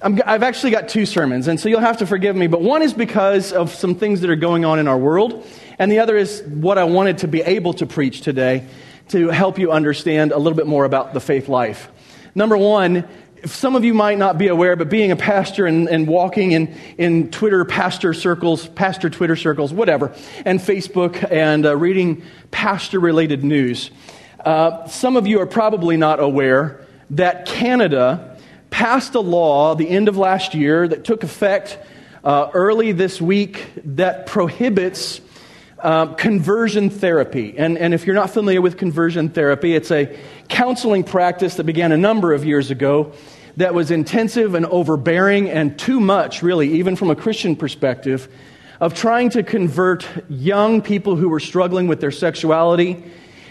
i have actually got two sermons, and so you'll have to forgive me, but one is because of some things that are going on in our world, and the other is what I wanted to be able to preach today to help you understand a little bit more about the faith life. Number one, some of you might not be aware, but being a pastor and, and walking in, in Twitter pastor circles, pastor Twitter circles, whatever, and Facebook and uh, reading pastor related news, uh, some of you are probably not aware that Canada passed a law the end of last year that took effect uh, early this week that prohibits uh, conversion therapy. And, and if you're not familiar with conversion therapy, it's a counseling practice that began a number of years ago that was intensive and overbearing and too much, really, even from a Christian perspective, of trying to convert young people who were struggling with their sexuality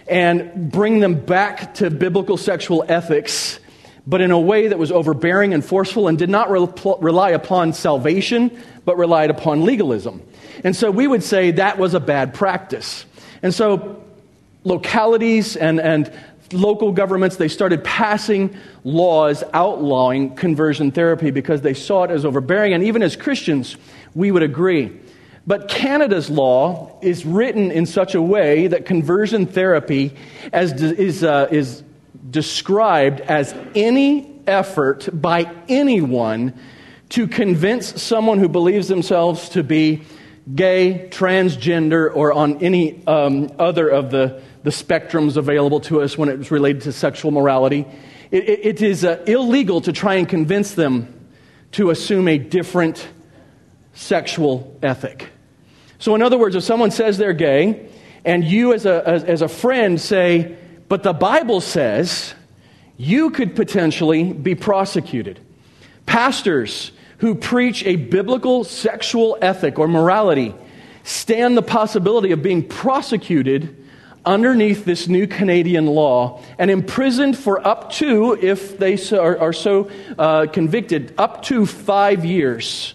and bring them back to biblical sexual ethics but in a way that was overbearing and forceful and did not re- rely upon salvation, but relied upon legalism. And so we would say that was a bad practice. And so localities and, and local governments, they started passing laws outlawing conversion therapy because they saw it as overbearing. And even as Christians, we would agree. But Canada's law is written in such a way that conversion therapy as, is, uh, is described as any effort by anyone to convince someone who believes themselves to be gay, transgender, or on any um, other of the, the spectrums available to us when it's related to sexual morality. it, it, it is uh, illegal to try and convince them to assume a different sexual ethic. So, in other words, if someone says they're gay, and you as a, as, as a friend say, but the Bible says you could potentially be prosecuted. Pastors who preach a biblical sexual ethic or morality stand the possibility of being prosecuted underneath this new Canadian law and imprisoned for up to, if they are, so uh, convicted, up to five years.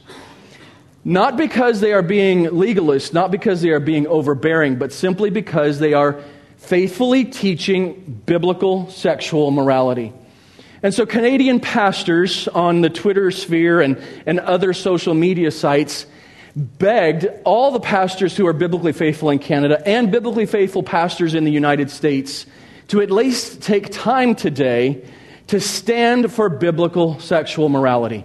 Not because they are being legalist, not because they are being overbearing, but simply because they are faithfully teaching biblical sexual morality. And so, Canadian pastors on the Twitter sphere and, and other social media sites begged all the pastors who are biblically faithful in Canada and biblically faithful pastors in the United States to at least take time today to stand for biblical sexual morality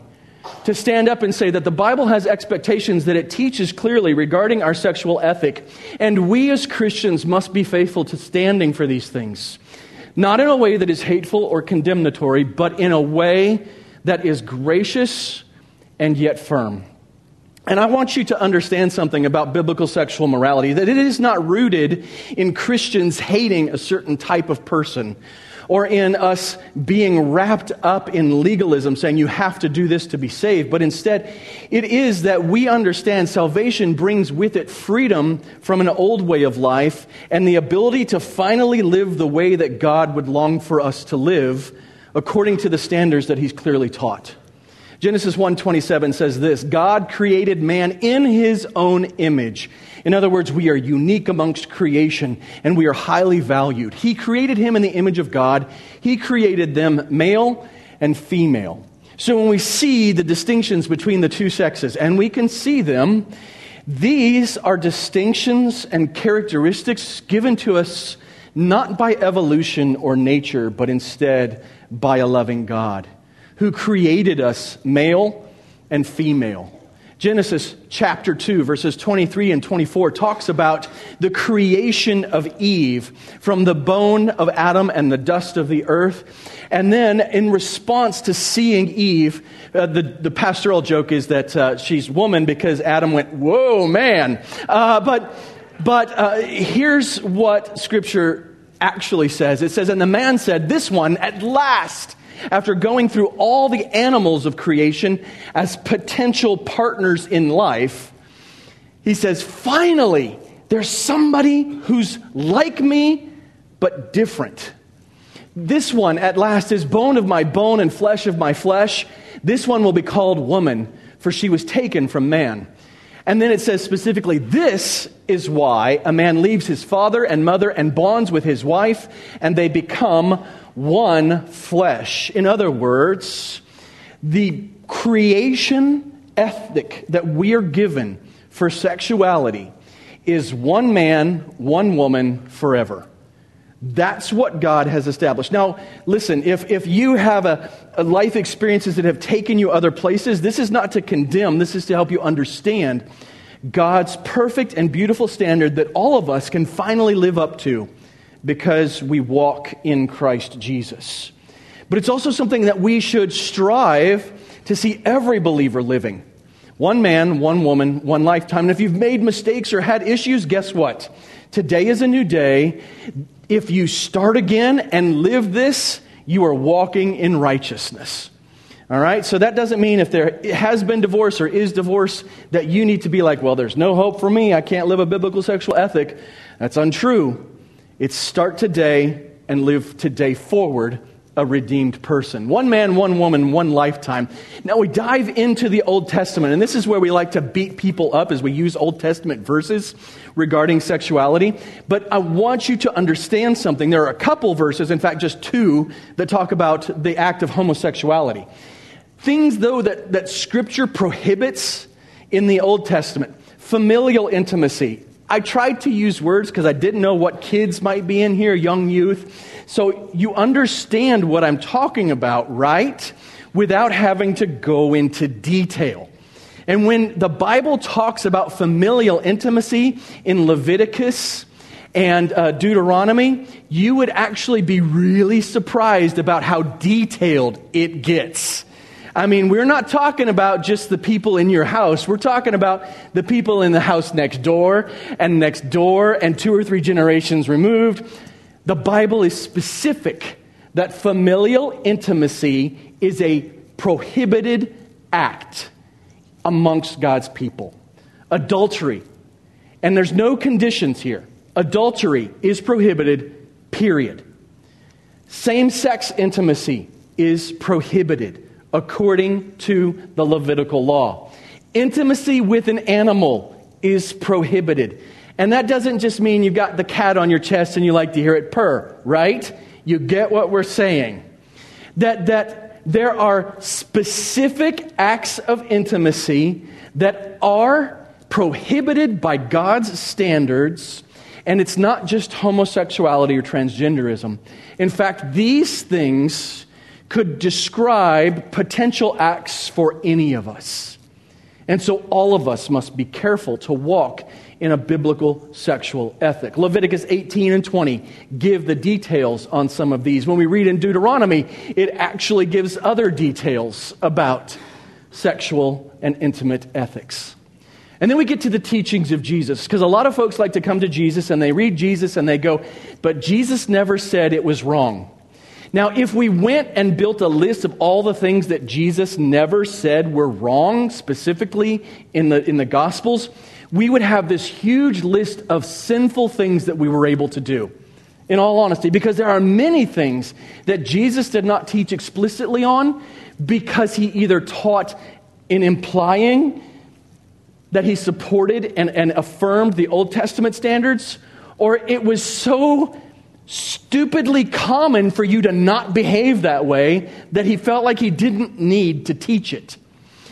to stand up and say that the Bible has expectations that it teaches clearly regarding our sexual ethic, and we as Christians must be faithful to standing for these things. Not in a way that is hateful or condemnatory, but in a way that is gracious and yet firm. And I want you to understand something about biblical sexual morality that it is not rooted in Christians hating a certain type of person or in us being wrapped up in legalism, saying you have to do this to be saved, but instead, it is that we understand salvation brings with it freedom from an old way of life and the ability to finally live the way that God would long for us to live according to the standards that He's clearly taught. Genesis 1:27 says this, God created man in his own image. In other words, we are unique amongst creation and we are highly valued. He created him in the image of God. He created them male and female. So when we see the distinctions between the two sexes, and we can see them, these are distinctions and characteristics given to us not by evolution or nature, but instead by a loving God who created us male and female. Genesis chapter 2, verses 23 and 24 talks about the creation of Eve from the bone of Adam and the dust of the earth. And then, in response to seeing Eve, uh, the, the pastoral joke is that uh, she's woman because Adam went, Whoa, man. Uh, but but uh, here's what Scripture actually says. It says, And the man said, This one, at last, after going through all the animals of creation as potential partners in life, he says, Finally, there's somebody who's like me, but different. This one, at last, is bone of my bone and flesh of my flesh. This one will be called woman, for she was taken from man. And then it says specifically, this is why a man leaves his father and mother and bonds with his wife, and they become one flesh. In other words, the creation ethic that we are given for sexuality is one man, one woman forever. That's what God has established. Now, listen, if, if you have a, a, life experiences that have taken you other places, this is not to condemn, this is to help you understand God's perfect and beautiful standard that all of us can finally live up to because we walk in Christ Jesus. But it's also something that we should strive to see every believer living. One man, one woman, one lifetime. And if you've made mistakes or had issues, guess what? Today is a new day. If you start again and live this, you are walking in righteousness. All right? So that doesn't mean if there has been divorce or is divorce that you need to be like, well, there's no hope for me. I can't live a biblical sexual ethic. That's untrue. It's start today and live today forward a redeemed person. One man, one woman, one lifetime. Now we dive into the Old Testament, and this is where we like to beat people up as we use Old Testament verses regarding sexuality. But I want you to understand something. There are a couple verses, in fact, just two, that talk about the act of homosexuality. Things, though, that, that Scripture prohibits in the Old Testament familial intimacy. I tried to use words because I didn't know what kids might be in here, young youth. So you understand what I'm talking about, right? Without having to go into detail. And when the Bible talks about familial intimacy in Leviticus and uh, Deuteronomy, you would actually be really surprised about how detailed it gets. I mean, we're not talking about just the people in your house. We're talking about the people in the house next door and next door and two or three generations removed. The Bible is specific that familial intimacy is a prohibited act amongst God's people. Adultery, and there's no conditions here. Adultery is prohibited, period. Same sex intimacy is prohibited according to the Levitical law. Intimacy with an animal is prohibited. And that doesn't just mean you've got the cat on your chest and you like to hear it purr, right? You get what we're saying. That, that there are specific acts of intimacy that are prohibited by God's standards, and it's not just homosexuality or transgenderism. In fact, these things could describe potential acts for any of us. And so all of us must be careful to walk in a biblical sexual ethic. Leviticus 18 and 20 give the details on some of these. When we read in Deuteronomy, it actually gives other details about sexual and intimate ethics. And then we get to the teachings of Jesus, because a lot of folks like to come to Jesus and they read Jesus and they go, but Jesus never said it was wrong. Now, if we went and built a list of all the things that Jesus never said were wrong, specifically in the, in the Gospels, we would have this huge list of sinful things that we were able to do, in all honesty, because there are many things that Jesus did not teach explicitly on because he either taught in implying that he supported and, and affirmed the Old Testament standards, or it was so stupidly common for you to not behave that way that he felt like he didn't need to teach it.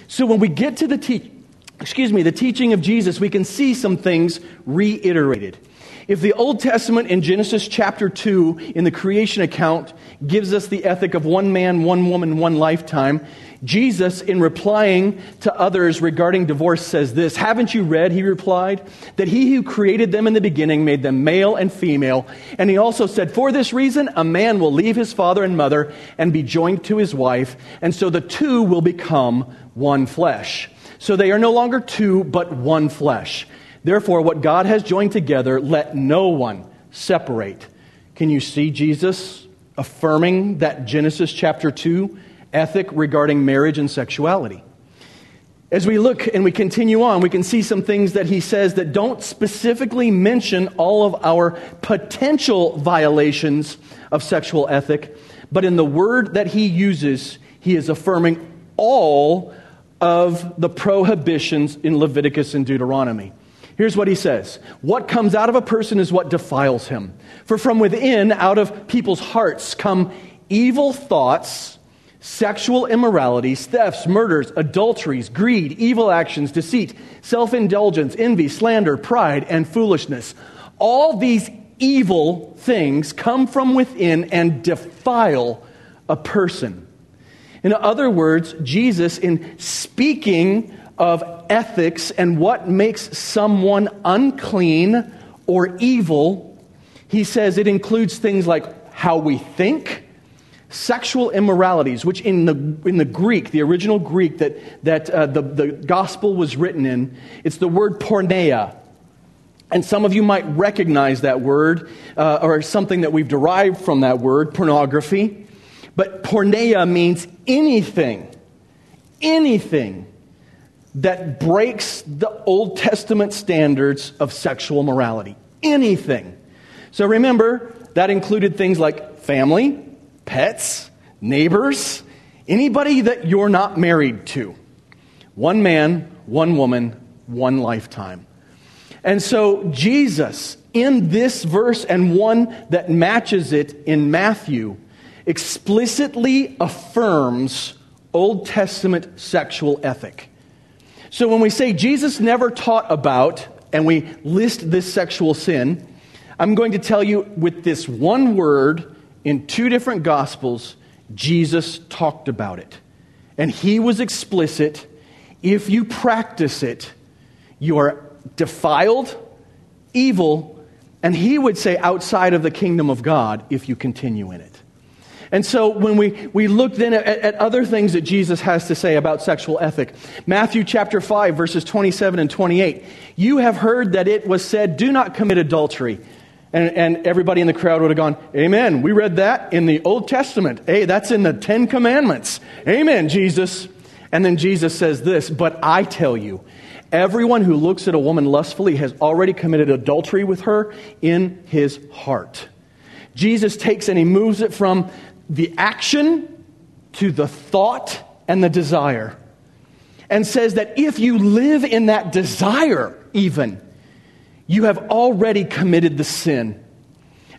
So when we get to the te- excuse me, the teaching of Jesus, we can see some things reiterated. If the Old Testament in Genesis chapter 2 in the creation account gives us the ethic of one man, one woman, one lifetime, Jesus, in replying to others regarding divorce, says this Haven't you read, he replied, that he who created them in the beginning made them male and female? And he also said, For this reason, a man will leave his father and mother and be joined to his wife, and so the two will become one flesh. So they are no longer two, but one flesh. Therefore, what God has joined together, let no one separate. Can you see Jesus affirming that Genesis chapter 2 ethic regarding marriage and sexuality? As we look and we continue on, we can see some things that he says that don't specifically mention all of our potential violations of sexual ethic, but in the word that he uses, he is affirming all of the prohibitions in Leviticus and Deuteronomy. Here's what he says What comes out of a person is what defiles him. For from within, out of people's hearts, come evil thoughts, sexual immoralities, thefts, murders, adulteries, greed, evil actions, deceit, self indulgence, envy, slander, pride, and foolishness. All these evil things come from within and defile a person. In other words, Jesus, in speaking of ethics and what makes someone unclean or evil, he says it includes things like how we think, sexual immoralities, which in the, in the Greek, the original Greek that, that uh, the, the gospel was written in, it's the word porneia. And some of you might recognize that word uh, or something that we've derived from that word, pornography. But porneia means anything, anything that breaks the Old Testament standards of sexual morality. Anything. So remember, that included things like family, pets, neighbors, anybody that you're not married to. One man, one woman, one lifetime. And so Jesus, in this verse and one that matches it in Matthew, explicitly affirms Old Testament sexual ethic. So when we say Jesus never taught about, and we list this sexual sin, I'm going to tell you with this one word in two different gospels, Jesus talked about it. And he was explicit. If you practice it, you are defiled, evil, and he would say outside of the kingdom of God if you continue in it. And so when we, we look then at, at, other things that Jesus has to say about sexual ethic, Matthew chapter 5, verses 27 and 28, you have heard that it was said, do not commit adultery. And, and everybody in the crowd would have gone, Amen. We read that in the Old Testament. Hey, that's in the Ten Commandments. Amen, Jesus. And then Jesus says this, but I tell you, everyone who looks at a woman lustfully has already committed adultery with her in his heart. Jesus takes and he moves it from the action to the thought and the desire. And says that if you live in that desire, even, you have already committed the sin.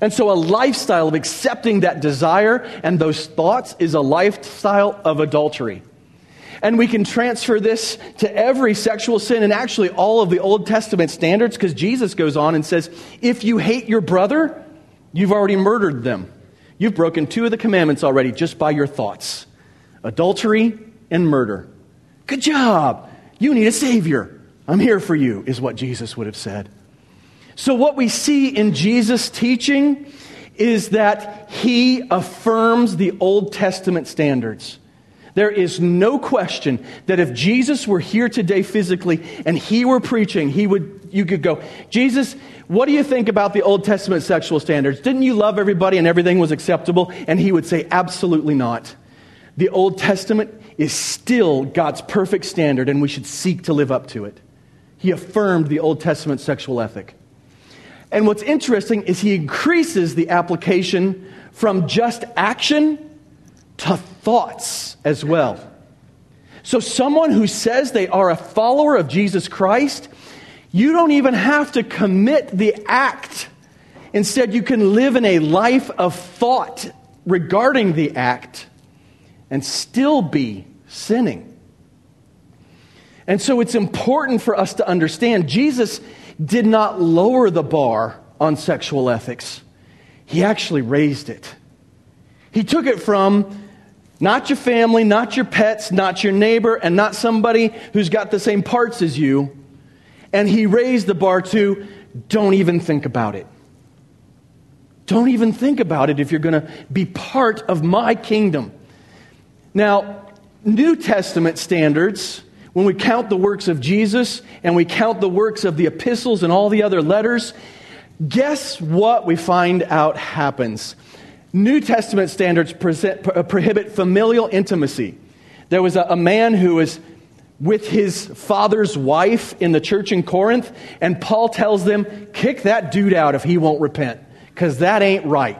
And so, a lifestyle of accepting that desire and those thoughts is a lifestyle of adultery. And we can transfer this to every sexual sin and actually all of the Old Testament standards because Jesus goes on and says, if you hate your brother, you've already murdered them. You've broken two of the commandments already just by your thoughts adultery and murder. Good job. You need a Savior. I'm here for you, is what Jesus would have said. So, what we see in Jesus' teaching is that he affirms the Old Testament standards. There is no question that if Jesus were here today physically and he were preaching, he would, you could go, Jesus, what do you think about the Old Testament sexual standards? Didn't you love everybody and everything was acceptable? And he would say, absolutely not. The Old Testament is still God's perfect standard and we should seek to live up to it. He affirmed the Old Testament sexual ethic. And what's interesting is he increases the application from just action to thoughts as well. So, someone who says they are a follower of Jesus Christ, you don't even have to commit the act. Instead, you can live in a life of thought regarding the act and still be sinning. And so, it's important for us to understand Jesus did not lower the bar on sexual ethics, he actually raised it. He took it from not your family, not your pets, not your neighbor, and not somebody who's got the same parts as you. And he raised the bar to don't even think about it. Don't even think about it if you're going to be part of my kingdom. Now, New Testament standards, when we count the works of Jesus and we count the works of the epistles and all the other letters, guess what we find out happens? New Testament standards present, uh, prohibit familial intimacy. There was a, a man who was with his father's wife in the church in Corinth, and Paul tells them, kick that dude out if he won't repent, because that ain't right.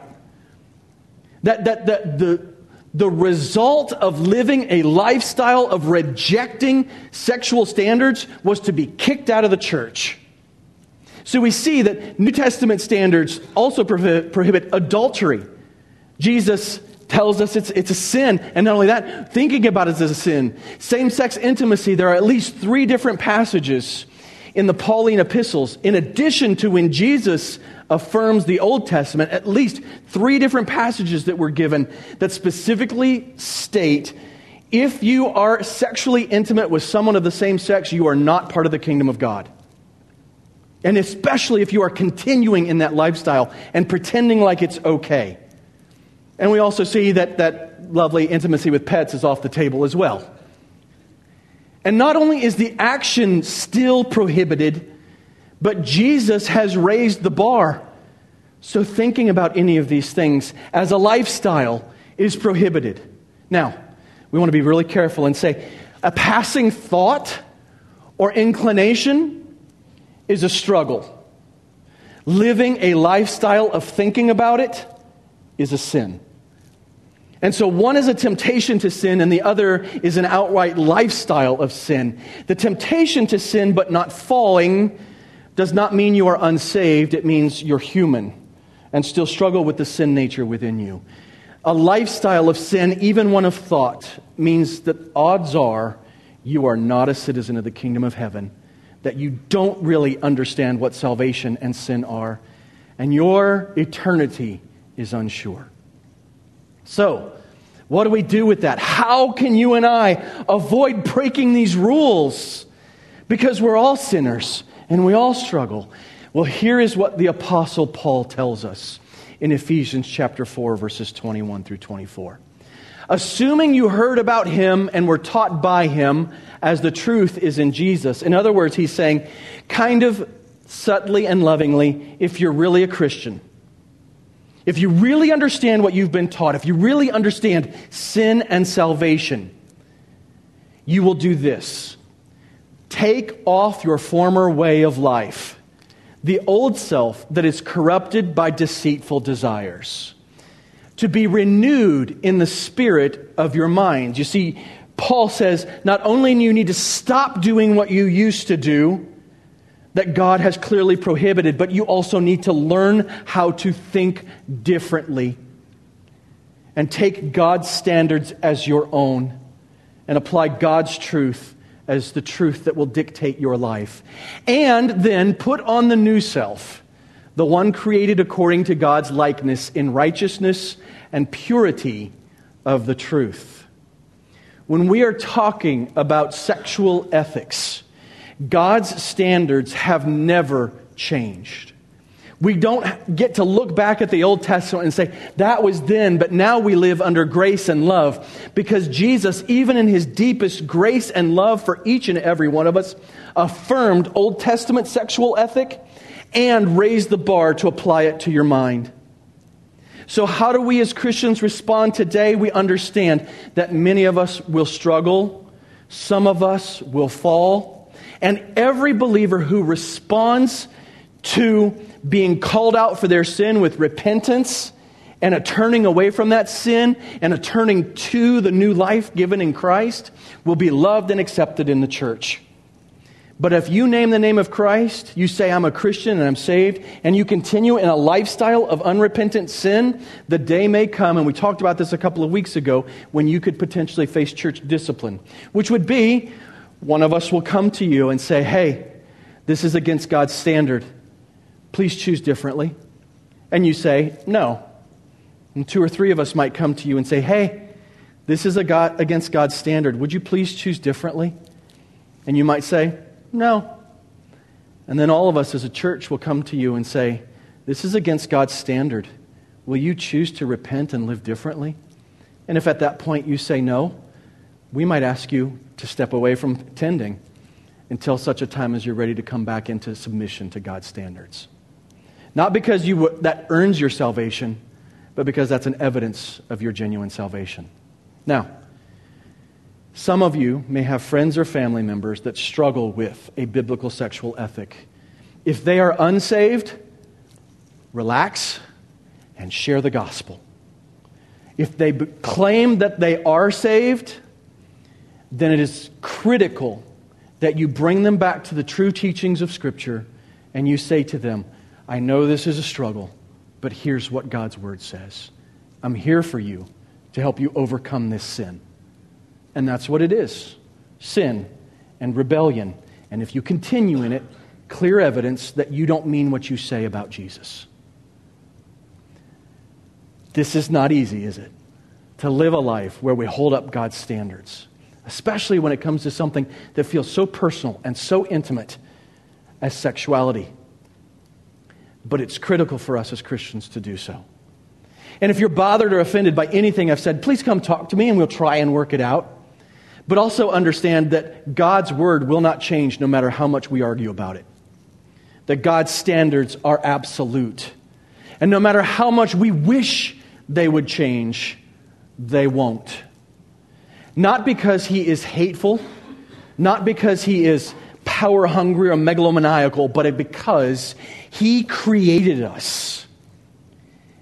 That, that, that the, the result of living a lifestyle of rejecting sexual standards was to be kicked out of the church. So we see that New Testament standards also prohibit, adultery. Jesus tells us it's, it's a sin. And not only that, thinking about it as a sin. Same sex intimacy, there are at least three different passages in the Pauline epistles, in addition to when Jesus affirms the Old Testament, at least three different passages that were given that specifically state if you are sexually intimate with someone of the same sex, you are not part of the kingdom of God. And especially if you are continuing in that lifestyle and pretending like it's okay. And we also see that that lovely intimacy with pets is off the table as well. And not only is the action still prohibited, but Jesus has raised the bar. So thinking about any of these things as a lifestyle is prohibited. Now, we want to be really careful and say a passing thought or inclination is a struggle. Living a lifestyle of thinking about it is a sin. And so one is a temptation to sin, and the other is an outright lifestyle of sin. The temptation to sin but not falling does not mean you are unsaved, it means you're human and still struggle with the sin nature within you. A lifestyle of sin, even one of thought, means that odds are you are not a citizen of the kingdom of heaven, that you don't really understand what salvation and sin are, and your eternity is unsure. So, what do we do with that? How can you and I avoid breaking these rules? Because we're all sinners and we all struggle. Well, here is what the Apostle Paul tells us in Ephesians chapter 4, verses 21 through 24. Assuming you heard about him and were taught by him as the truth is in Jesus. In other words, he's saying, kind of subtly and lovingly, if you're really a Christian, if you really understand what you've been taught, if you really understand sin and salvation, you will do this. Take off your former way of life, the old self that is corrupted by deceitful desires, to be renewed in the spirit of your minds. You see, Paul says not only do you need to stop doing what you used to do, that God has clearly prohibited, but you also need to learn how to think differently and take God's standards as your own and apply God's truth as the truth that will dictate your life. And then put on the new self, the one created according to God's likeness in righteousness and purity of the truth. When we are talking about sexual ethics, God's standards have never changed. We don't get to look back at the Old Testament and say, that was then, but now we live under grace and love. Because Jesus, even in his deepest grace and love for each and every one of us, affirmed Old Testament sexual ethic and raised the bar to apply it to your mind. So, how do we as Christians respond today? We understand that many of us will struggle, some of us will fall. And every believer who responds to being called out for their sin with repentance and a turning away from that sin and a turning to the new life given in Christ will be loved and accepted in the church. But if you name the name of Christ, you say, I'm a Christian and I'm saved, and you continue in a lifestyle of unrepentant sin, the day may come, and we talked about this a couple of weeks ago, when you could potentially face church discipline, which would be one of us will come to you and say, Hey, this is against God's standard. Please choose differently. And you say, No. And two or three of us might come to you and say, Hey, this is God, against God's standard. Would you please choose differently? And you might say, No. And then all of us as a church will come to you and say, This is against God's standard. Will you choose to repent and live differently? And if at that point you say no, we might ask you to step away from tending until such a time as you're ready to come back into submission to God's standards. Not because you, that earns your salvation, but because that's an evidence of your genuine salvation. Now, some of you may have friends or family members that struggle with a biblical sexual ethic. If they are unsaved, relax and share the gospel. If they claim that they are saved, then it is critical that you bring them back to the true teachings of Scripture and you say to them, I know this is a struggle, but here's what God's Word says. I'm here for you to help you overcome this sin. And that's what it is sin and rebellion. And if you continue in it, clear evidence that you don't mean what you say about Jesus. This is not easy, is it? To live a life where we hold up God's standards, especially when it comes to something that feels so personal and so intimate as sexuality. But it's critical for us as Christians to do so. And if you're bothered or offended by anything I've said, please come talk to me and we'll try and work it out. But also understand that God's word will not change no matter how much we argue about it. That God's standards are absolute. And no matter how much we wish they would change, they won't. Not because he is hateful, not because he is power hungry or megalomaniacal, but because he created us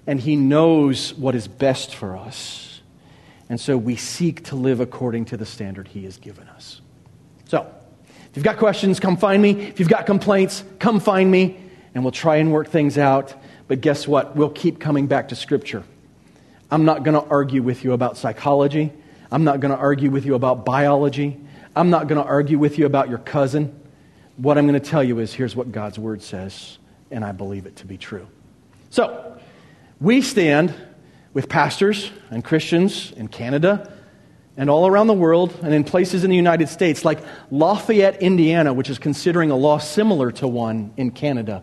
and he knows what is best for us. And so we seek to live according to the standard he has given us. So, if you've got questions, come find me. If you've got complaints, come find me, and we'll try and work things out. But guess what? We'll keep coming back to Scripture. I'm not going to argue with you about psychology. I'm not going to argue with you about biology. I'm not going to argue with you about your cousin. What I'm going to tell you is here's what God's Word says, and I believe it to be true. So, we stand with pastors and Christians in Canada and all around the world and in places in the United States, like Lafayette, Indiana, which is considering a law similar to one in Canada.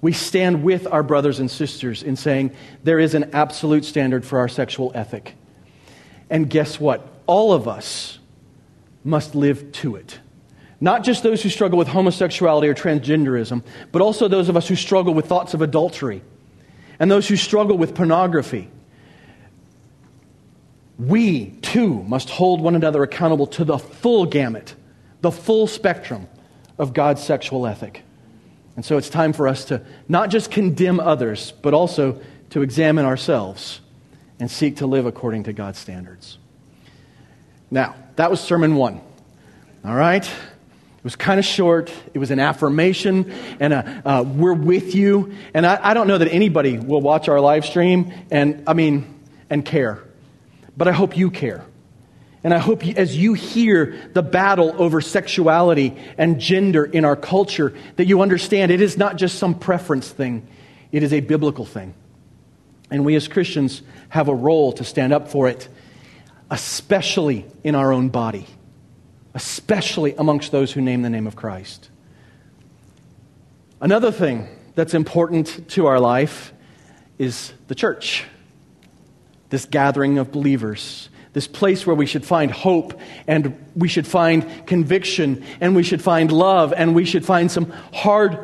We stand with our brothers and sisters in saying there is an absolute standard for our sexual ethic. And guess what? All of us must live to it. Not just those who struggle with homosexuality or transgenderism, but also those of us who struggle with thoughts of adultery and those who struggle with pornography. We, too, must hold one another accountable to the full gamut, the full spectrum of God's sexual ethic. And so it's time for us to not just condemn others, but also to examine ourselves and seek to live according to God's standards. Now, that was sermon one. All right? It was kind of short. It was an affirmation and a, uh, we're with you. And I, I don't know that anybody will watch our live stream and, I mean, and care. But I hope you care. And I hope you, as you hear the battle over sexuality and gender in our culture, that you understand it is not just some preference thing, it is a biblical thing. And we as Christians have a role to stand up for it, especially in our own body, especially amongst those who name the name of Christ. Another thing that's important to our life is the church, this gathering of believers this place where we should find hope and we should find conviction and we should find love and we should find some hard,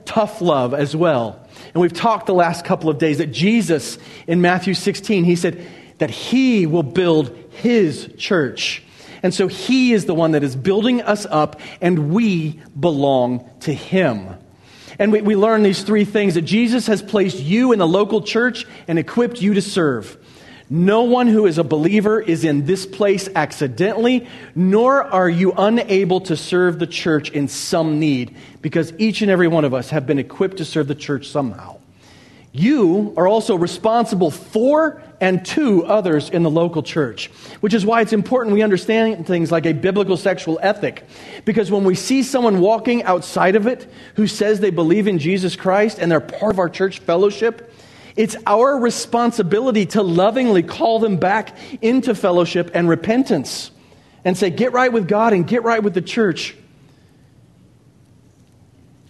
tough love as well. And we've talked the last couple of days that Jesus in Matthew 16, he said that he will build his church. And so he is the one that is building us up and we belong to him. And we, we learn these three things that Jesus has placed you in the local church and equipped you to serve. No one who is a believer is in this place accidentally, nor are you unable to serve the church in some need, because each and every one of us have been equipped to serve the church somehow. You are also responsible for and two others in the local church, which is why it's important we understand things like a biblical sexual ethic. Because when we see someone walking outside of it who says they believe in Jesus Christ and they're part of our church fellowship, it's our responsibility to lovingly call them back into fellowship and repentance and say, get right with God and get right with the church.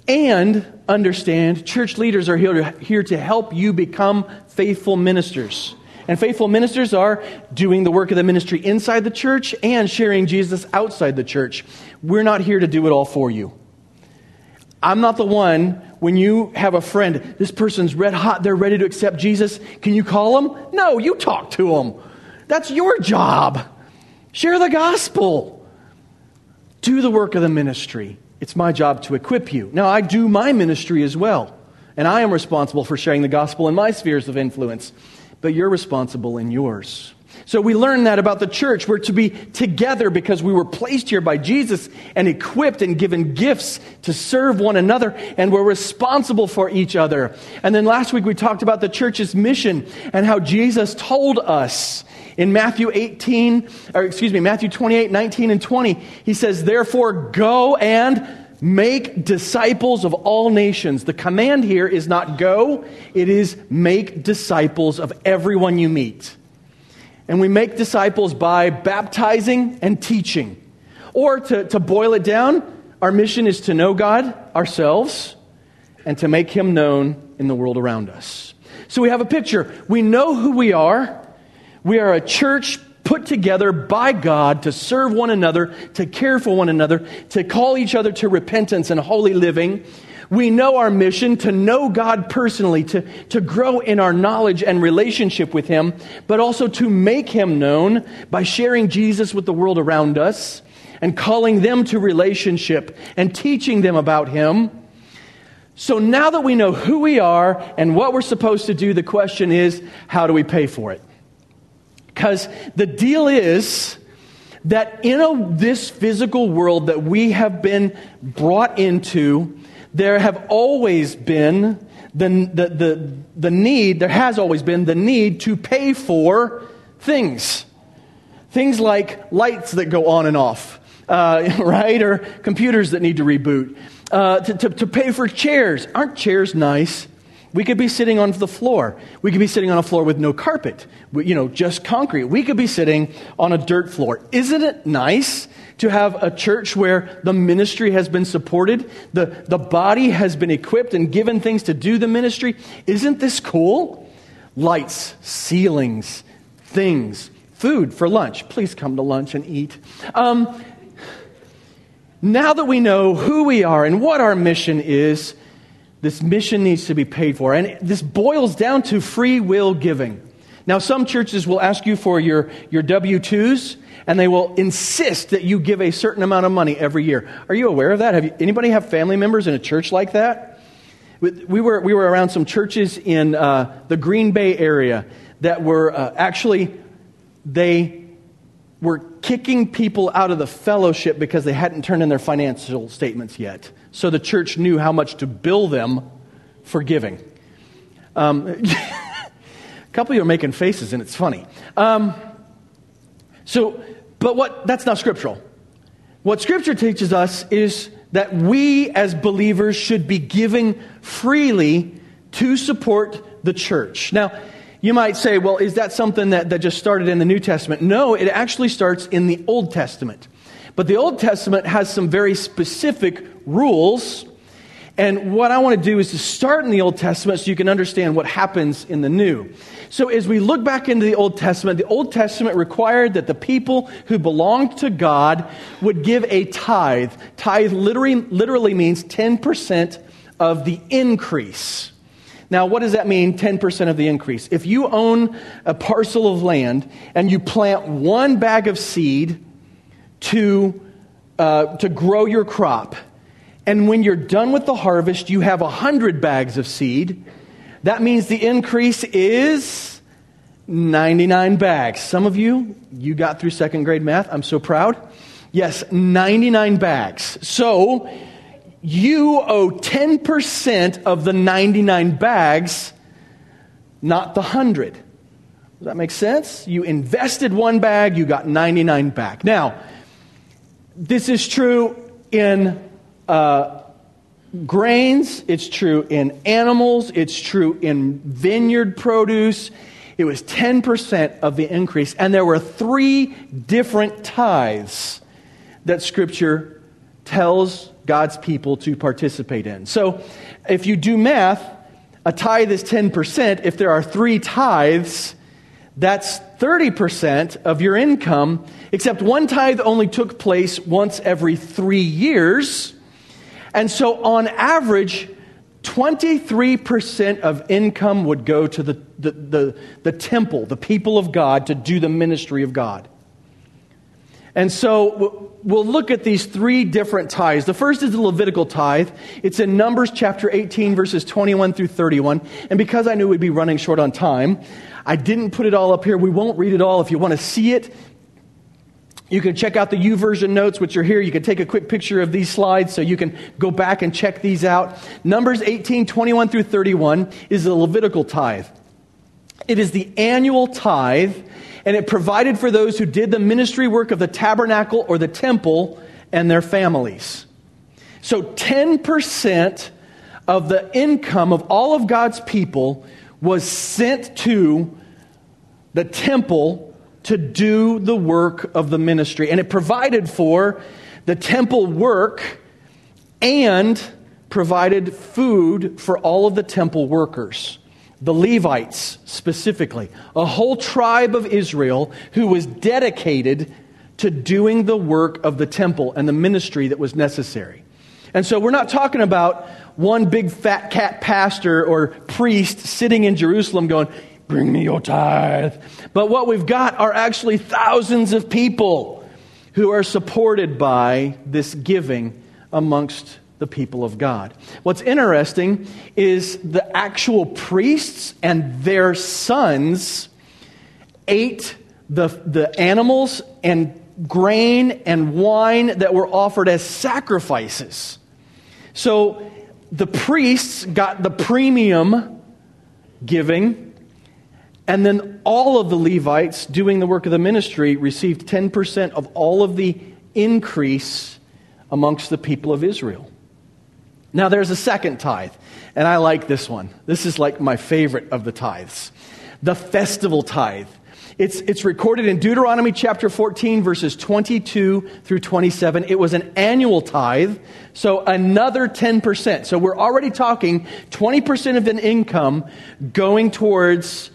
And understand church leaders are here to, here to help you become faithful ministers. And faithful ministers are doing the work of the ministry inside the church and sharing Jesus outside the church. We're not here to do it all for you. I'm not the one when you have a friend, this person's red hot, they're ready to accept Jesus, can you call them? No, you talk to them. That's your job. Share the gospel. Do the work of the ministry. It's my job to equip you. Now, I do my ministry as well, and I am responsible for sharing the gospel in my spheres of influence, but you're responsible in yours. So we learn that about the church. We're to be together because we were placed here by Jesus and equipped and given gifts to serve one another, and we're responsible for each other. And then last week we talked about the church's mission and how Jesus told us in Matthew 18, or excuse me, Matthew 28, 19, and 20, he says, Therefore, go and make disciples of all nations. The command here is not go, it is make disciples of everyone you meet. And we make disciples by baptizing and teaching. Or to, to boil it down, our mission is to know God ourselves and to make Him known in the world around us. So we have a picture. We know who we are. We are a church put together by God to serve one another, to care for one another, to call each other to repentance and holy living. We know our mission to know God personally, to, to grow in our knowledge and relationship with Him, but also to make Him known by sharing Jesus with the world around us and calling them to relationship and teaching them about Him. So now that we know who we are and what we're supposed to do, the question is how do we pay for it? Because the deal is that in a, this physical world that we have been brought into, there have always been the, the, the, the need, there has always been the need to pay for things. Things like lights that go on and off, uh, right? Or computers that need to reboot. Uh, to, to, to pay for chairs. Aren't chairs nice? We could be sitting on the floor. We could be sitting on a floor with no carpet, you know, just concrete. We could be sitting on a dirt floor. Isn't it nice to have a church where the ministry has been supported, the, the body has been equipped and given things to do the ministry. Isn't this cool? Lights, ceilings, things, food for lunch. Please come to lunch and eat. Um, now that we know who we are and what our mission is, this mission needs to be paid for. And this boils down to free will giving. Now, some churches will ask you for your, your W 2s and they will insist that you give a certain amount of money every year. Are you aware of that? Have you, anybody have family members in a church like that? We were, we were around some churches in uh, the Green Bay area that were uh, actually, they were kicking people out of the fellowship because they hadn't turned in their financial statements yet. So the church knew how much to bill them for giving. Um, a couple of you are making faces, and it's funny. Um, so but what that's not scriptural. What scripture teaches us is that we as believers should be giving freely to support the church. Now, you might say, well, is that something that, that just started in the New Testament? No, it actually starts in the Old Testament. But the Old Testament has some very specific rules and what I want to do is to start in the Old Testament so you can understand what happens in the New. So, as we look back into the Old Testament, the Old Testament required that the people who belonged to God would give a tithe. Tithe literally, literally means 10% of the increase. Now, what does that mean, 10% of the increase? If you own a parcel of land and you plant one bag of seed to, uh, to grow your crop, and when you're done with the harvest, you have 100 bags of seed. That means the increase is 99 bags. Some of you, you got through second grade math. I'm so proud. Yes, 99 bags. So you owe 10% of the 99 bags, not the 100. Does that make sense? You invested one bag, you got 99 back. Now, this is true in uh, grains, it's true in animals, it's true in vineyard produce. It was 10% of the increase. And there were three different tithes that Scripture tells God's people to participate in. So if you do math, a tithe is 10%. If there are three tithes, that's 30% of your income, except one tithe only took place once every three years. And so, on average, 23% of income would go to the, the, the, the, temple, the people of God, to do the ministry of God. And so we'll look at these three different tithes. The first is the Levitical tithe. It's in Numbers chapter 18, verses 21 through 31. And because I knew we'd be running short on time, I didn't put it all up here. We won't read it all. If you want to see it, you can check out the YouVersion notes, which are here. You can take a quick picture of these slides so you can go back and check these out. Numbers 18, 21 through 31 is the Levitical tithe. It is the annual tithe and it provided for those who did the ministry work of the tabernacle or the temple and their families. So 10% of the income of all of God's people was sent to the temple to do the work of the ministry. And it provided for the temple work and provided food for all of the temple workers the Levites specifically, a whole tribe of Israel who was dedicated to doing the work of the temple and the ministry that was necessary. And so we're not talking about one big fat cat pastor or priest sitting in Jerusalem going, Bring me your tithe. But what we've got are actually thousands of people who are supported by this giving amongst the people of God. What's interesting is the actual priests and their sons ate the, the animals and grain and wine that were offered as sacrifices. So the priests got the premium giving, and then all of the Levites doing the work of the ministry received 10% of all of the increase amongst the people of Israel. Now, there's a second tithe, and I like this one. This is like my favorite of the tithes the festival tithe. It's, it's recorded in Deuteronomy chapter 14, verses 22 through 27. It was an annual tithe, so another 10%. So we're already talking 20% of an income going towards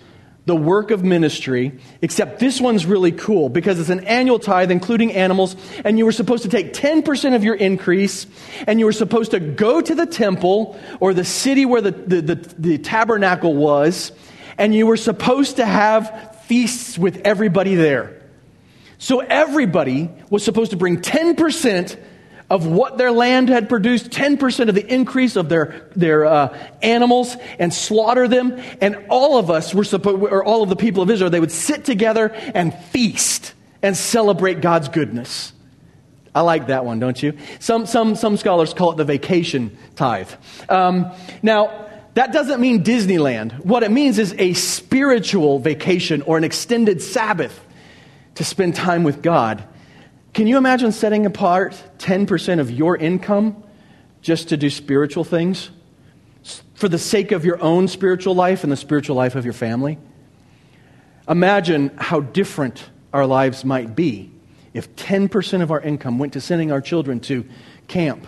the work of ministry, except this one's really cool because it's an annual tithe, including animals, and you were supposed to take 10% of your increase, and you were supposed to go to the temple or the city where the, the, the, the tabernacle was, and you were supposed to have feasts with everybody there. So everybody was supposed to bring 10% of what their land had produced, 10% of the increase of their, their uh, animals, and slaughter them. And all of us were supposed, or all of the people of Israel, they would sit together and feast and celebrate God's goodness. I like that one, don't you? Some, some, some scholars call it the vacation tithe. Um, now, that doesn't mean Disneyland. What it means is a spiritual vacation or an extended Sabbath to spend time with God can you imagine setting apart 10% of your income just to do spiritual things for the sake of your own spiritual life and the spiritual life of your family? Imagine how different our lives might be if 10% of our income went to sending our children to camp,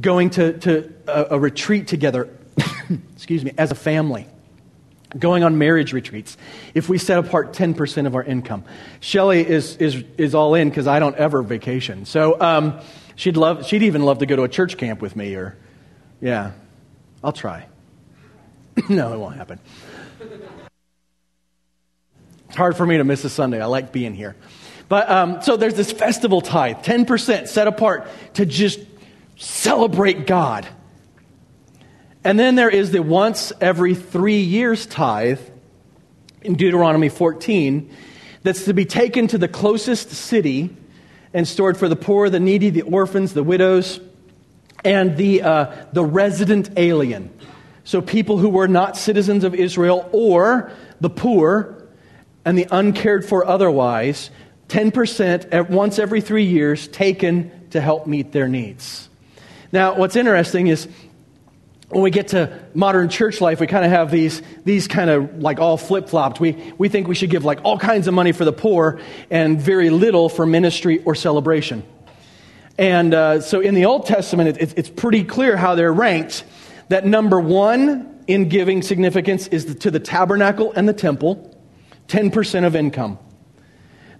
going to, to a, a retreat together, excuse me, as a family going on marriage retreats if we set apart 10% of our income. Shelly is, is, is all in because i don't ever vacation. So um, she'd, love, she'd even love to go to a church camp with me or yeah. I'll try. No it won't happen. It's hard for me to miss a sunday. I like being here. But um, so there's this festival tithe 10% set apart to just celebrate god and then there is the once every three years tithe in Deuteronomy 14 that's to be taken to the closest city and stored for the poor, the needy, the orphans, the widows, and the, uh, the resident alien. So people who were not citizens of Israel or the poor and the uncared for otherwise, 10% at once every three years taken to help meet their needs. Now, what's interesting is when we get to modern church life, we kind of have these, these kind of like all flip flopped. We, we think we should give like all kinds of money for the poor and very little for ministry or celebration. And uh, so in the Old Testament, it, it's pretty clear how they're ranked. That number one in giving significance is the, to the tabernacle and the temple, 10% of income.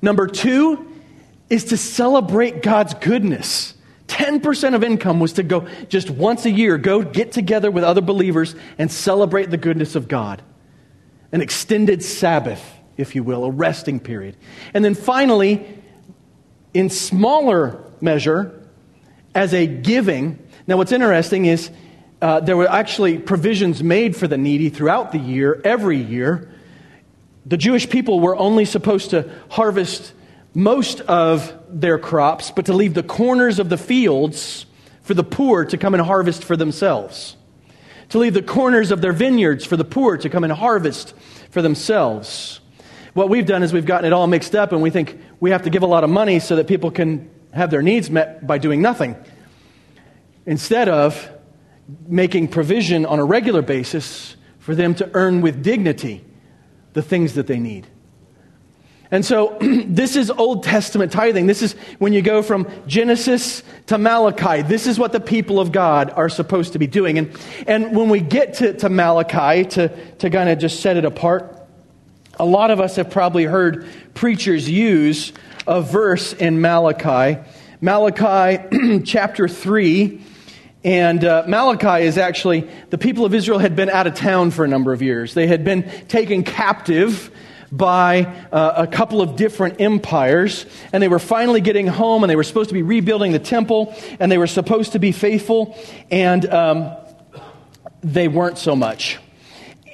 Number two is to celebrate God's goodness 10% of income was to go just once a year, go get together with other believers and celebrate the goodness of God. An extended Sabbath, if you will, a resting period. And then finally, in smaller measure, as a giving. Now, what's interesting is uh, there were actually provisions made for the needy throughout the year, every year. The Jewish people were only supposed to harvest most of their crops, but to leave the corners of the fields for the poor to come and harvest for themselves. To leave the corners of their vineyards for the poor to come and harvest for themselves. What we've done is we've gotten it all mixed up and we think we have to give a lot of money so that people can have their needs met by doing nothing. Instead of making provision on a regular basis for them to earn with dignity the things that they need. And so this is Old Testament tithing. This is when you go from Genesis to Malachi. This is what the people of God are supposed to be doing. And, and when we get to, to Malachi, to, to kind of just set it apart, a lot of us have probably heard preachers use a verse in Malachi. Malachi chapter 3. And uh, Malachi is actually, the people of Israel had been out of town for a number of years. They had been taken captive by uh, a couple of different empires, and they were finally getting home, and they were supposed to be rebuilding the temple, and they were supposed to be faithful, and um, they weren't so much.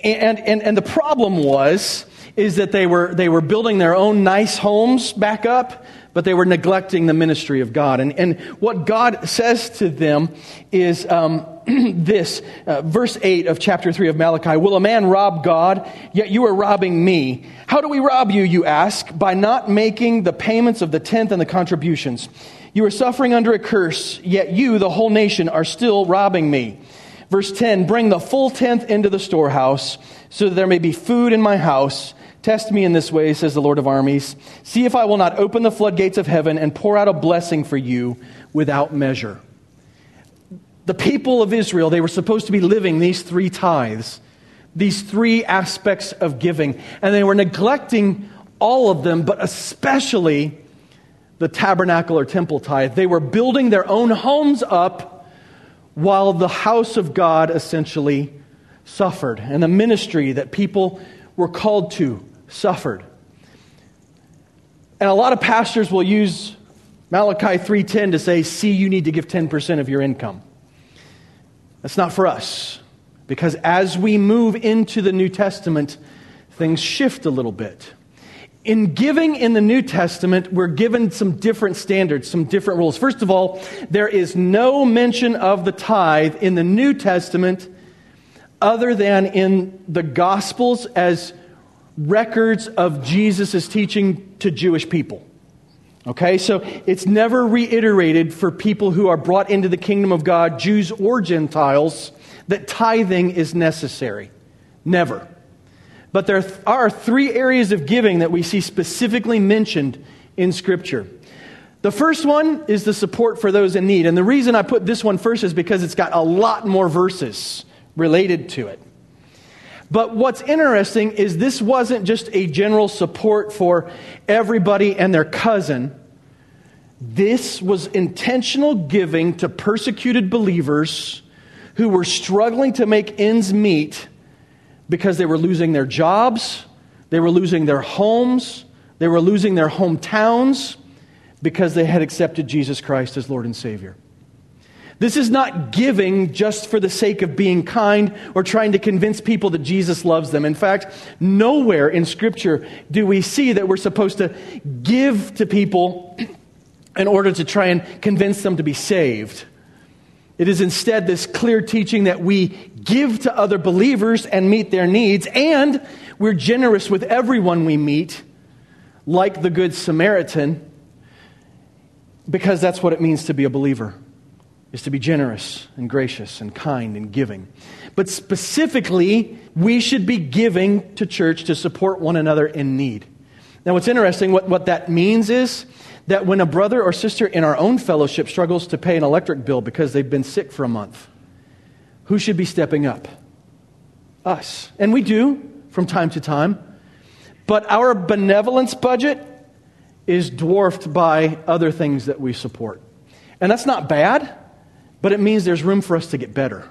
And, and, and the problem was is that they were, they were building their own nice homes back up, but they were neglecting the ministry of God. And, and what God says to them is um, this uh, verse 8 of chapter 3 of Malachi Will a man rob God? Yet you are robbing me. How do we rob you, you ask? By not making the payments of the tenth and the contributions. You are suffering under a curse, yet you, the whole nation, are still robbing me. Verse 10 Bring the full tenth into the storehouse, so that there may be food in my house. Test me in this way, says the Lord of armies. See if I will not open the floodgates of heaven and pour out a blessing for you without measure. The people of Israel, they were supposed to be living these three tithes, these three aspects of giving, and they were neglecting all of them, but especially the tabernacle or temple tithe. They were building their own homes up while the house of God essentially suffered, and the ministry that people were called to suffered. And a lot of pastors will use Malachi 3:10 to say, "See, you need to give 10% of your income." That's not for us. Because as we move into the New Testament, things shift a little bit. In giving in the New Testament, we're given some different standards, some different rules. First of all, there is no mention of the tithe in the New Testament other than in the Gospels as records of Jesus' teaching to Jewish people. Okay, so it's never reiterated for people who are brought into the kingdom of God, Jews or Gentiles, that tithing is necessary. Never. But there are three areas of giving that we see specifically mentioned in Scripture. The first one is the support for those in need. And the reason I put this one first is because it's got a lot more verses related to it. But what's interesting is this wasn't just a general support for everybody and their cousin. This was intentional giving to persecuted believers who were struggling to make ends meet because they were losing their jobs, they were losing their homes, they were losing their hometowns because they had accepted Jesus Christ as Lord and Savior. This is not giving just for the sake of being kind or trying to convince people that Jesus loves them. In fact, nowhere in Scripture do we see that we're supposed to give to people in order to try and convince them to be saved. It is instead this clear teaching that we give to other believers and meet their needs, and we're generous with everyone we meet, like the Good Samaritan, because that's what it means to be a believer is to be generous and gracious and kind and giving. But specifically, we should be giving to church to support one another in need. Now, what's interesting, what, what that means is that when a brother or sister in our own fellowship struggles to pay an electric bill because they've been sick for a month, who should be stepping up? Us. And we do from time to time. But our benevolence budget is dwarfed by other things that we support. And that's not bad, but it means there's room for us to get better.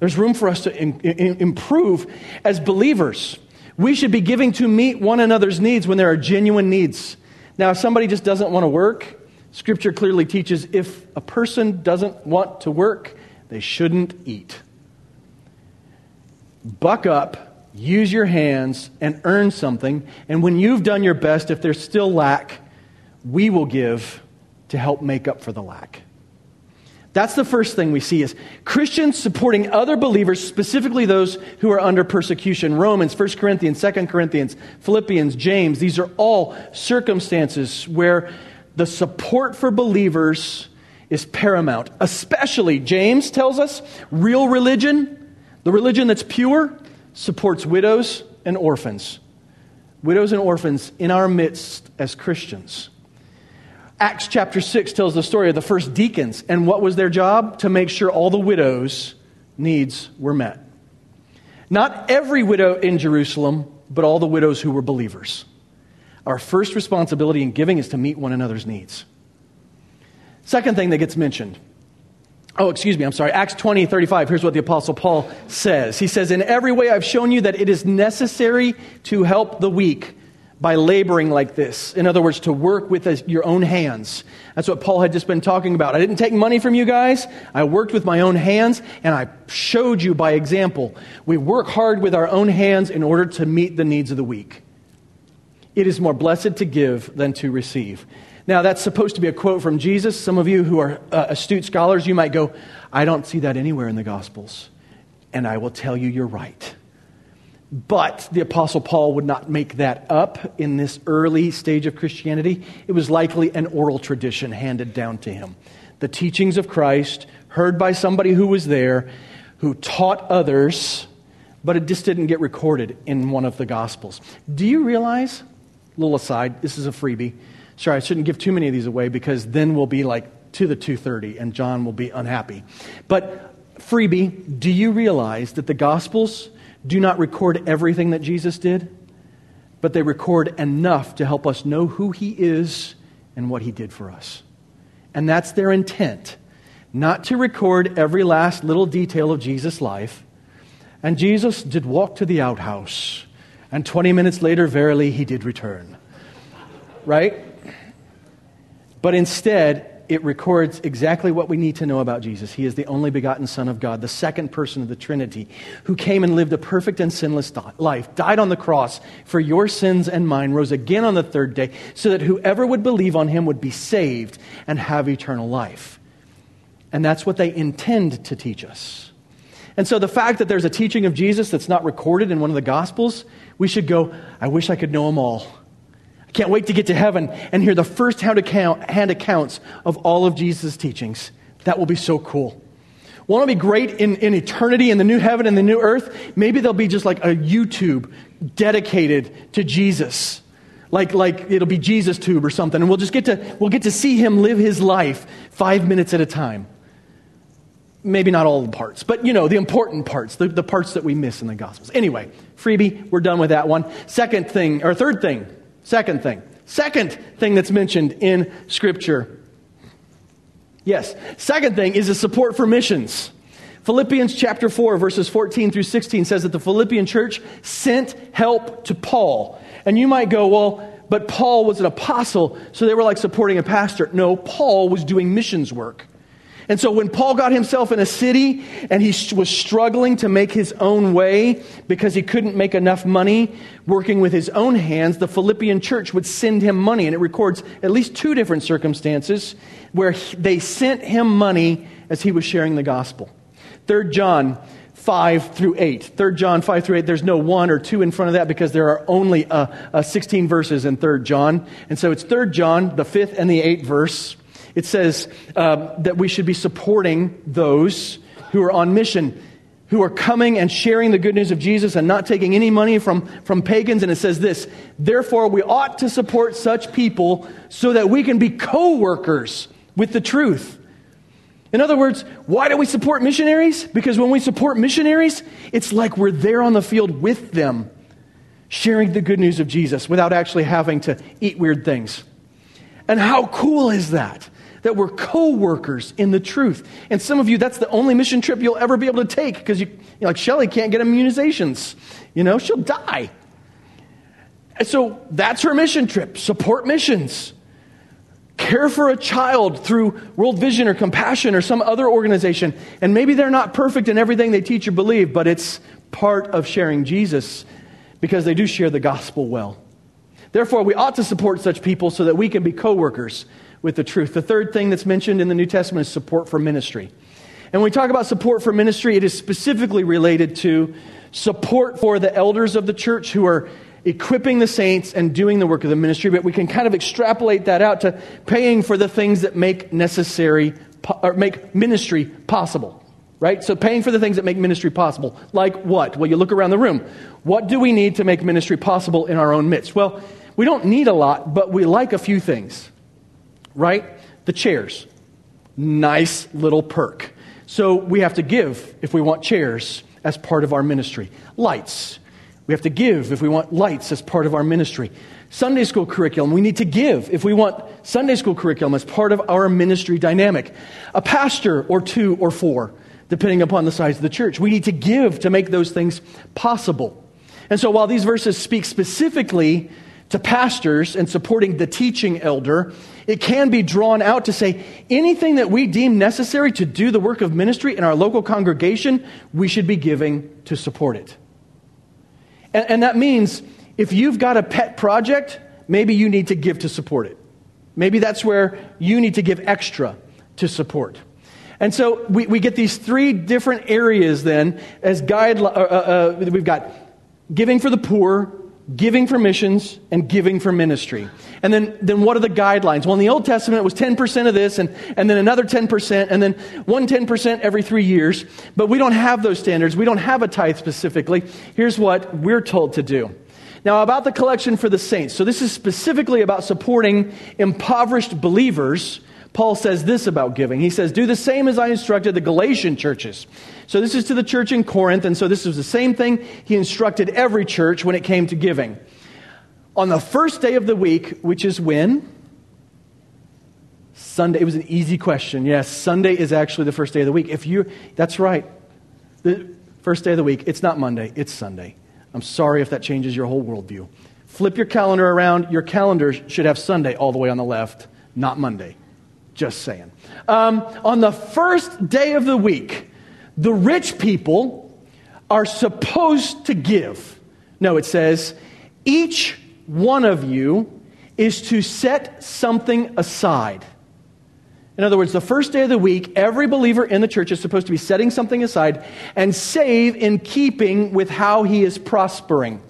There's room for us to in, in, improve as believers. We should be giving to meet one another's needs when there are genuine needs. Now, if somebody just doesn't want to work, Scripture clearly teaches if a person doesn't want to work, they shouldn't eat. Buck up, use your hands, and earn something. And when you've done your best, if there's still lack, we will give to help make up for the lack. That's the first thing we see is Christians supporting other believers, specifically those who are under persecution. Romans, 1 Corinthians, 2 Corinthians, Philippians, James, these are all circumstances where the support for believers is paramount. Especially, James tells us, real religion, the religion that's pure, supports widows and orphans. Widows and orphans in our midst as Christians. Acts chapter 6 tells the story of the first deacons, and what was their job? To make sure all the widows' needs were met. Not every widow in Jerusalem, but all the widows who were believers. Our first responsibility in giving is to meet one another's needs. Second thing that gets mentioned. Oh, excuse me, I'm sorry. Acts 20, 35. Here's what the Apostle Paul says. He says, In every way I've shown you that it is necessary to help the weak by laboring like this. In other words, to work with your own hands. That's what Paul had just been talking about. I didn't take money from you guys. I worked with my own hands and I showed you by example. We work hard with our own hands in order to meet the needs of the weak. It is more blessed to give than to receive. Now, that's supposed to be a quote from Jesus. Some of you who are uh, astute scholars, you might go, I don't see that anywhere in the Gospels. And I will tell you, you're right. But the Apostle Paul would not make that up in this early stage of Christianity. It was likely an oral tradition handed down to him. The teachings of Christ, heard by somebody who was there, who taught others, but it just didn't get recorded in one of the Gospels. Do you realize, little aside, this is a freebie. Sorry, I shouldn't give too many of these away because then we'll be like to the 230 and John will be unhappy. But freebie, do you realize that the Gospels do not record everything that Jesus did, but they record enough to help us know who he is and what he did for us. And that's their intent, not to record every last little detail of Jesus' life. And Jesus did walk to the outhouse, and 20 minutes later, verily, he did return. Right? But instead, it records exactly what we need to know about Jesus. He is the only begotten Son of God, the second person of the Trinity, who came and lived a perfect and sinless life, died on the cross for your sins and mine, rose again on the third day, so that whoever would believe on him would be saved and have eternal life. And that's what they intend to teach us. And so the fact that there's a teaching of Jesus that's not recorded in one of the Gospels, we should go, I wish I could know them all. Can't wait to get to heaven and hear the first hand, account, hand accounts of all of Jesus' teachings. That will be so cool. Want to be great in, in eternity, in the new heaven and the new earth? Maybe there'll be just like a YouTube dedicated to Jesus. Like, like it'll be Jesus Tube or something. And we'll just get to, we'll get to see him live his life five minutes at a time. Maybe not all the parts, but you know, the important parts, the, the parts that we miss in the Gospels. Anyway, freebie, we're done with that one. Second thing, or third thing, Second thing. Second thing that's mentioned in Scripture. Yes. Second thing is a support for missions. Philippians chapter 4, verses 14 through 16 says that the Philippian church sent help to Paul. And you might go, well, but Paul was an apostle, so they were like supporting a pastor. No, Paul was doing missions work. And so when Paul got himself in a city and he was struggling to make his own way because he couldn't make enough money working with his own hands, the Philippian church would send him money. And it records at least two different circumstances where they sent him money as he was sharing the gospel. 3 John 5 through 8. 3 John 5 through 8, there's no 1 or 2 in front of that because there are only uh, uh, 16 verses in 3 John. And so it's 3 John, the 5th and the 8th verse. It says uh, that we should be supporting those who are on mission, who are coming and sharing the good news of Jesus and not taking any money from, from pagans. And it says this Therefore, we ought to support such people so that we can be co workers with the truth. In other words, why do we support missionaries? Because when we support missionaries, it's like we're there on the field with them, sharing the good news of Jesus without actually having to eat weird things. And how cool is that? That we're co workers in the truth. And some of you, that's the only mission trip you'll ever be able to take because you, you know, like Shelly can't get immunizations. You know, she'll die. And so that's her mission trip support missions. Care for a child through World Vision or Compassion or some other organization. And maybe they're not perfect in everything they teach or believe, but it's part of sharing Jesus because they do share the gospel well. Therefore, we ought to support such people so that we can be co workers with the truth. The third thing that's mentioned in the New Testament is support for ministry. And when we talk about support for ministry, it is specifically related to support for the elders of the church who are equipping the saints and doing the work of the ministry. But we can kind of extrapolate that out to paying for the things that make necessary or make ministry possible. Right? So paying for the things that make ministry possible. Like what? Well, you look around the room. What do we need to make ministry possible in our own midst? Well, we don't need a lot, but we like a few things right? The chairs. Nice little perk. So we have to give if we want chairs as part of our ministry. Lights. We have to give if we want lights as part of our ministry. Sunday school curriculum. We need to give if we want Sunday school curriculum as part of our ministry dynamic. A pastor or two or four, depending upon the size of the church. We need to give to make those things possible. And so while these verses speak specifically to pastors and supporting the teaching elder, it can be drawn out to say anything that we deem necessary to do the work of ministry in our local congregation, we should be giving to support it. And, and that means if you've got a pet project, maybe you need to give to support it. Maybe that's where you need to give extra to support. And so we, we get these three different areas then as guide. Uh, uh, uh, we've got giving for the poor, giving for missions and giving for ministry. And then, then what are the guidelines? Well, in the Old Testament, it was 10% of this, and, and then another 10%, and then one 10% every three years. But we don't have those standards. We don't have a tithe specifically. Here's what we're told to do. Now, about the collection for the saints. So, this is specifically about supporting impoverished believers Paul says this about giving. He says, Do the same as I instructed the Galatian churches. So this is to the church in Corinth, and so this is the same thing he instructed every church when it came to giving. On the first day of the week, which is when? Sunday. It was an easy question. Yes, Sunday is actually the first day of the week. If you that's right. The first day of the week, it's not Monday, it's Sunday. I'm sorry if that changes your whole worldview. Flip your calendar around. Your calendar should have Sunday all the way on the left, not Monday. Just saying. Um, on the first day of the week, the rich people are supposed to give. No, it says, each one of you is to set something aside. In other words, the first day of the week, every believer in the church is supposed to be setting something aside and save in keeping with how he is prospering.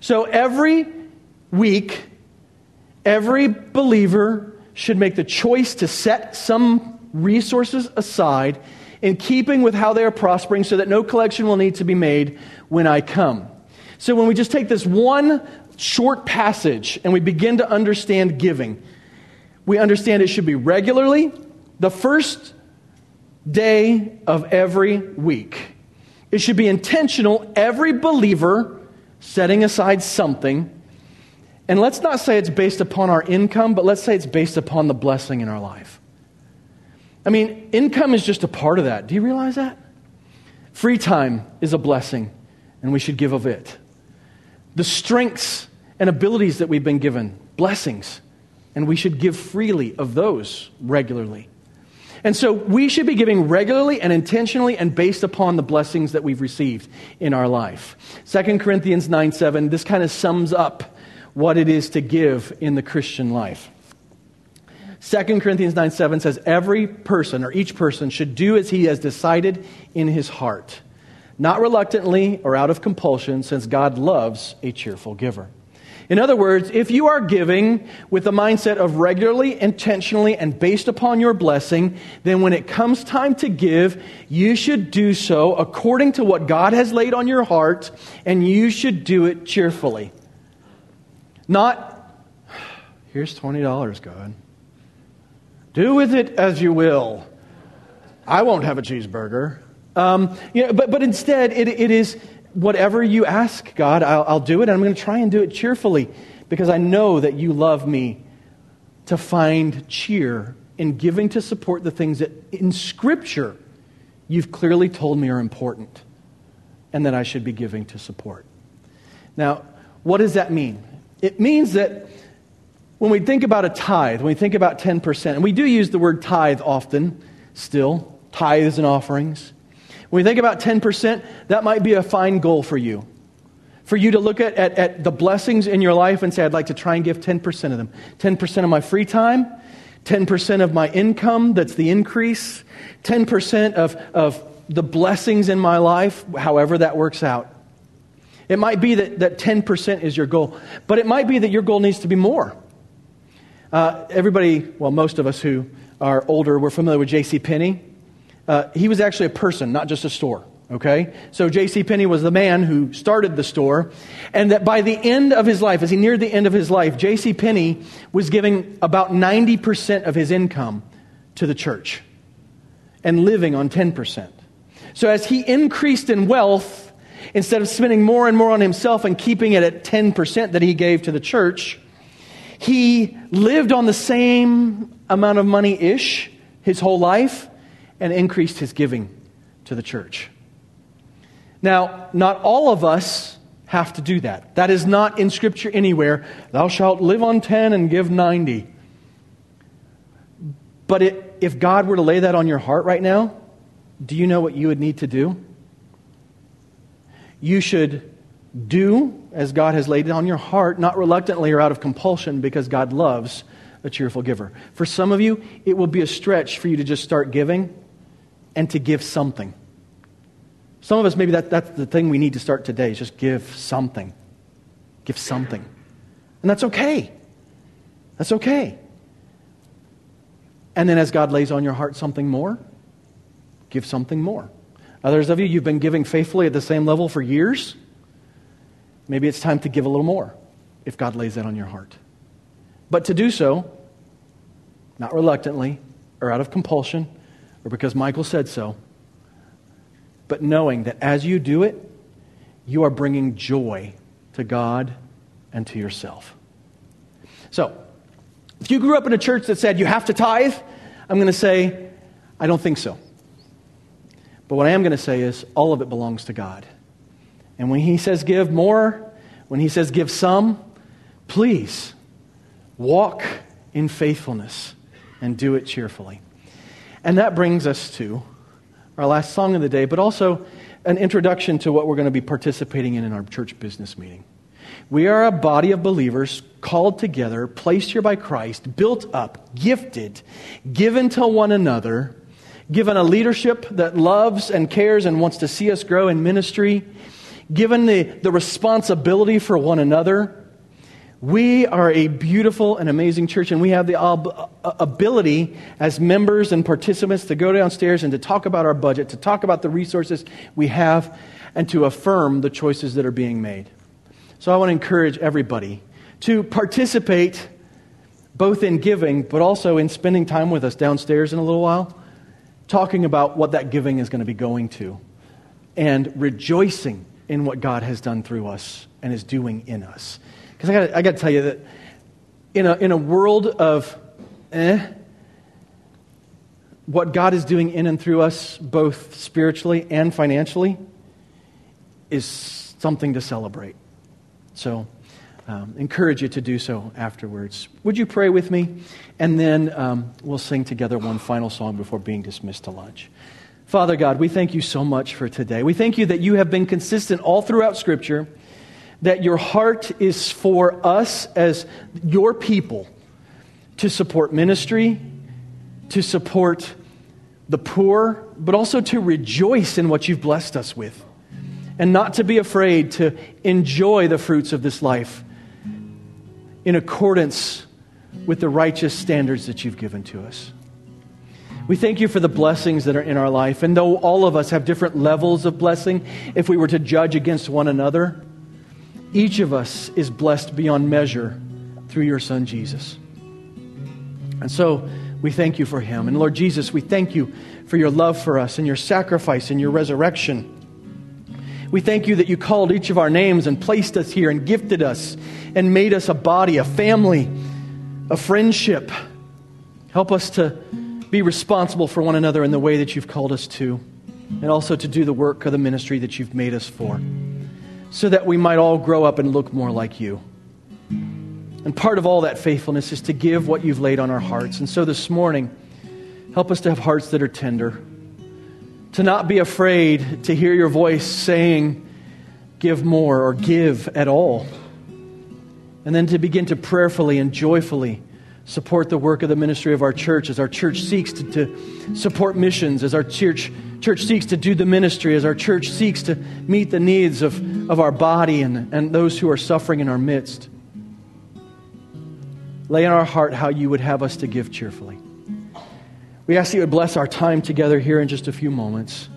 So every week, every believer should make the choice to set some resources aside in keeping with how they are prospering so that no collection will need to be made when I come. So when we just take this one short passage and we begin to understand giving, we understand it should be regularly, the first day of every week. It should be intentional, every believer setting aside something and let's not say it's based upon our income, but let's say it's based upon the blessing in our life. I mean, income is just a part of that. Do you realize that? Free time is a blessing, and we should give of it. The strengths and abilities that we've been given, blessings, and we should give freely of those regularly. And so we should be giving regularly and intentionally and based upon the blessings that we've received in our life. 2 Corinthians 9 7, this kind of sums up what it is to give in the Christian life. 2 Corinthians 9 7 says, Every person or each person should do as he has decided in his heart, not reluctantly or out of compulsion, since God loves a cheerful giver. In other words, if you are giving with the mindset of regularly, intentionally, and based upon your blessing, then when it comes time to give, you should do so according to what God has laid on your heart, and you should do it cheerfully. Not, here's $20, God. Do with it as you will. I won't have a cheeseburger. Um, you know, but, but instead, it, it is whatever you ask, God, I'll, I'll do it, and I'm going to try and do it cheerfully because I know that you love me to find cheer in giving to support the things that in Scripture you've clearly told me are important and that I should be giving to support. Now, what does that mean? It means that when we think about a tithe, when we think about 10%, and we do use the word tithe often still, tithes and offerings. When we think about 10%, that might be a fine goal for you. For you to look at, at, at the blessings in your life and say, I'd like to try and give 10% of them. 10% of my free time, 10% of my income, that's the increase, 10% of, of the blessings in my life, however that works out. It might be that, that 10% is your goal, but it might be that your goal needs to be more. Uh, everybody, well, most of us who are older, we're familiar with J.C. Penney. Uh, he was actually a person, not just a store. Okay? So J.C. Penney was the man who started the store. And that by the end of his life, as he neared the end of his life, J.C. Penney was giving about 90% of his income to the church and living on 10%. So as he increased in wealth, instead of spending more and more on himself and keeping it at 10% that he gave to the church, he lived on the same amount of money ish his whole life and increased his giving to the church. Now, not all of us have to do that. That is not in Scripture anywhere. Thou shalt live on 10 and give 90. But it, if God were to lay that on your heart right now, do you know what you would need to do? You should do as God has laid it on your heart, not reluctantly or out of compulsion, because God loves a cheerful giver. For some of you, it will be a stretch for you to just start giving and to give something. Some of us, maybe that, that's the thing we need to start today, is just give something. Give something. And that's okay. That's okay. And then as God lays on your heart something more, give something more. Others of you, you've been giving faithfully at the same level for years. Maybe it's time to give a little more if God lays that on your heart. But to do so, not reluctantly or out of compulsion or because Michael said so, but knowing that as you do it, you are bringing joy to God and to yourself. So, if you grew up in a church that said you have to tithe, I'm going to say, I don't think so. But what I am going to say is, all of it belongs to God. And when He says give more, when He says give some, please walk in faithfulness and do it cheerfully. And that brings us to our last song of the day, but also an introduction to what we're going to be participating in in our church business meeting. We are a body of believers called together, placed here by Christ, built up, gifted, given to one another, given a leadership that loves and cares and wants to see us grow in ministry, given the, the responsibility for one another we are a beautiful and amazing church, and we have the ob- uh, ability as members and participants to go downstairs and to talk about our budget, to talk about the resources we have, and to affirm the choices that are being made. So I want to encourage everybody to participate both in giving, but also in spending time with us downstairs in a little while, talking about what that giving is going to be going to, and rejoicing in what God has done through us and is doing in us. Because I got to tell you that in a, in a world of eh, what God is doing in and through us, both spiritually and financially, is something to celebrate. So, um, encourage you to do so afterwards. Would you pray with me? And then um, we'll sing together one final song before being dismissed to lunch. Father God, we thank you so much for today. We thank you that you have been consistent all throughout Scripture that your heart is for us as your people to support ministry, to support the poor, but also to rejoice in what you've blessed us with. And not to be afraid to enjoy the fruits of this life in accordance with the righteous standards that you've given to us. We thank you for the blessings that are in our life. And though all of us have different levels of blessing, if we were to judge against one another, each of us is blessed beyond measure through your Son, Jesus. And so we thank you for him. And Lord Jesus, we thank you for your love for us and your sacrifice and your resurrection. We thank you that you called each of our names and placed us here and gifted us and made us a body, a family, a friendship. Help us to be responsible for one another in the way that you've called us to, and also to do the work of the ministry that you've made us for, so that we might all grow up and look more like you. And part of all that faithfulness is to give what you've laid on our hearts. And so this morning, help us to have hearts that are tender, to not be afraid to hear your voice saying, give more or give at all. And then to begin to prayerfully and joyfully support the work of the ministry of our church as our church seeks to, to, support missions, as our church, church seeks to do the ministry, as our church seeks to meet the needs of, of our body and, and those who are suffering in our midst. Lay in our heart how you would have us to give cheerfully. We ask that you would bless our time together here in just a few moments,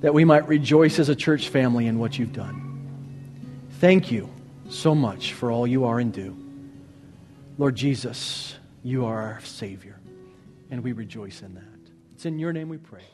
that we might rejoice as a church family in what you've done. Thank you so much for all you are and do. Lord Jesus, you are our Savior, and we rejoice in that. It's in your name we pray.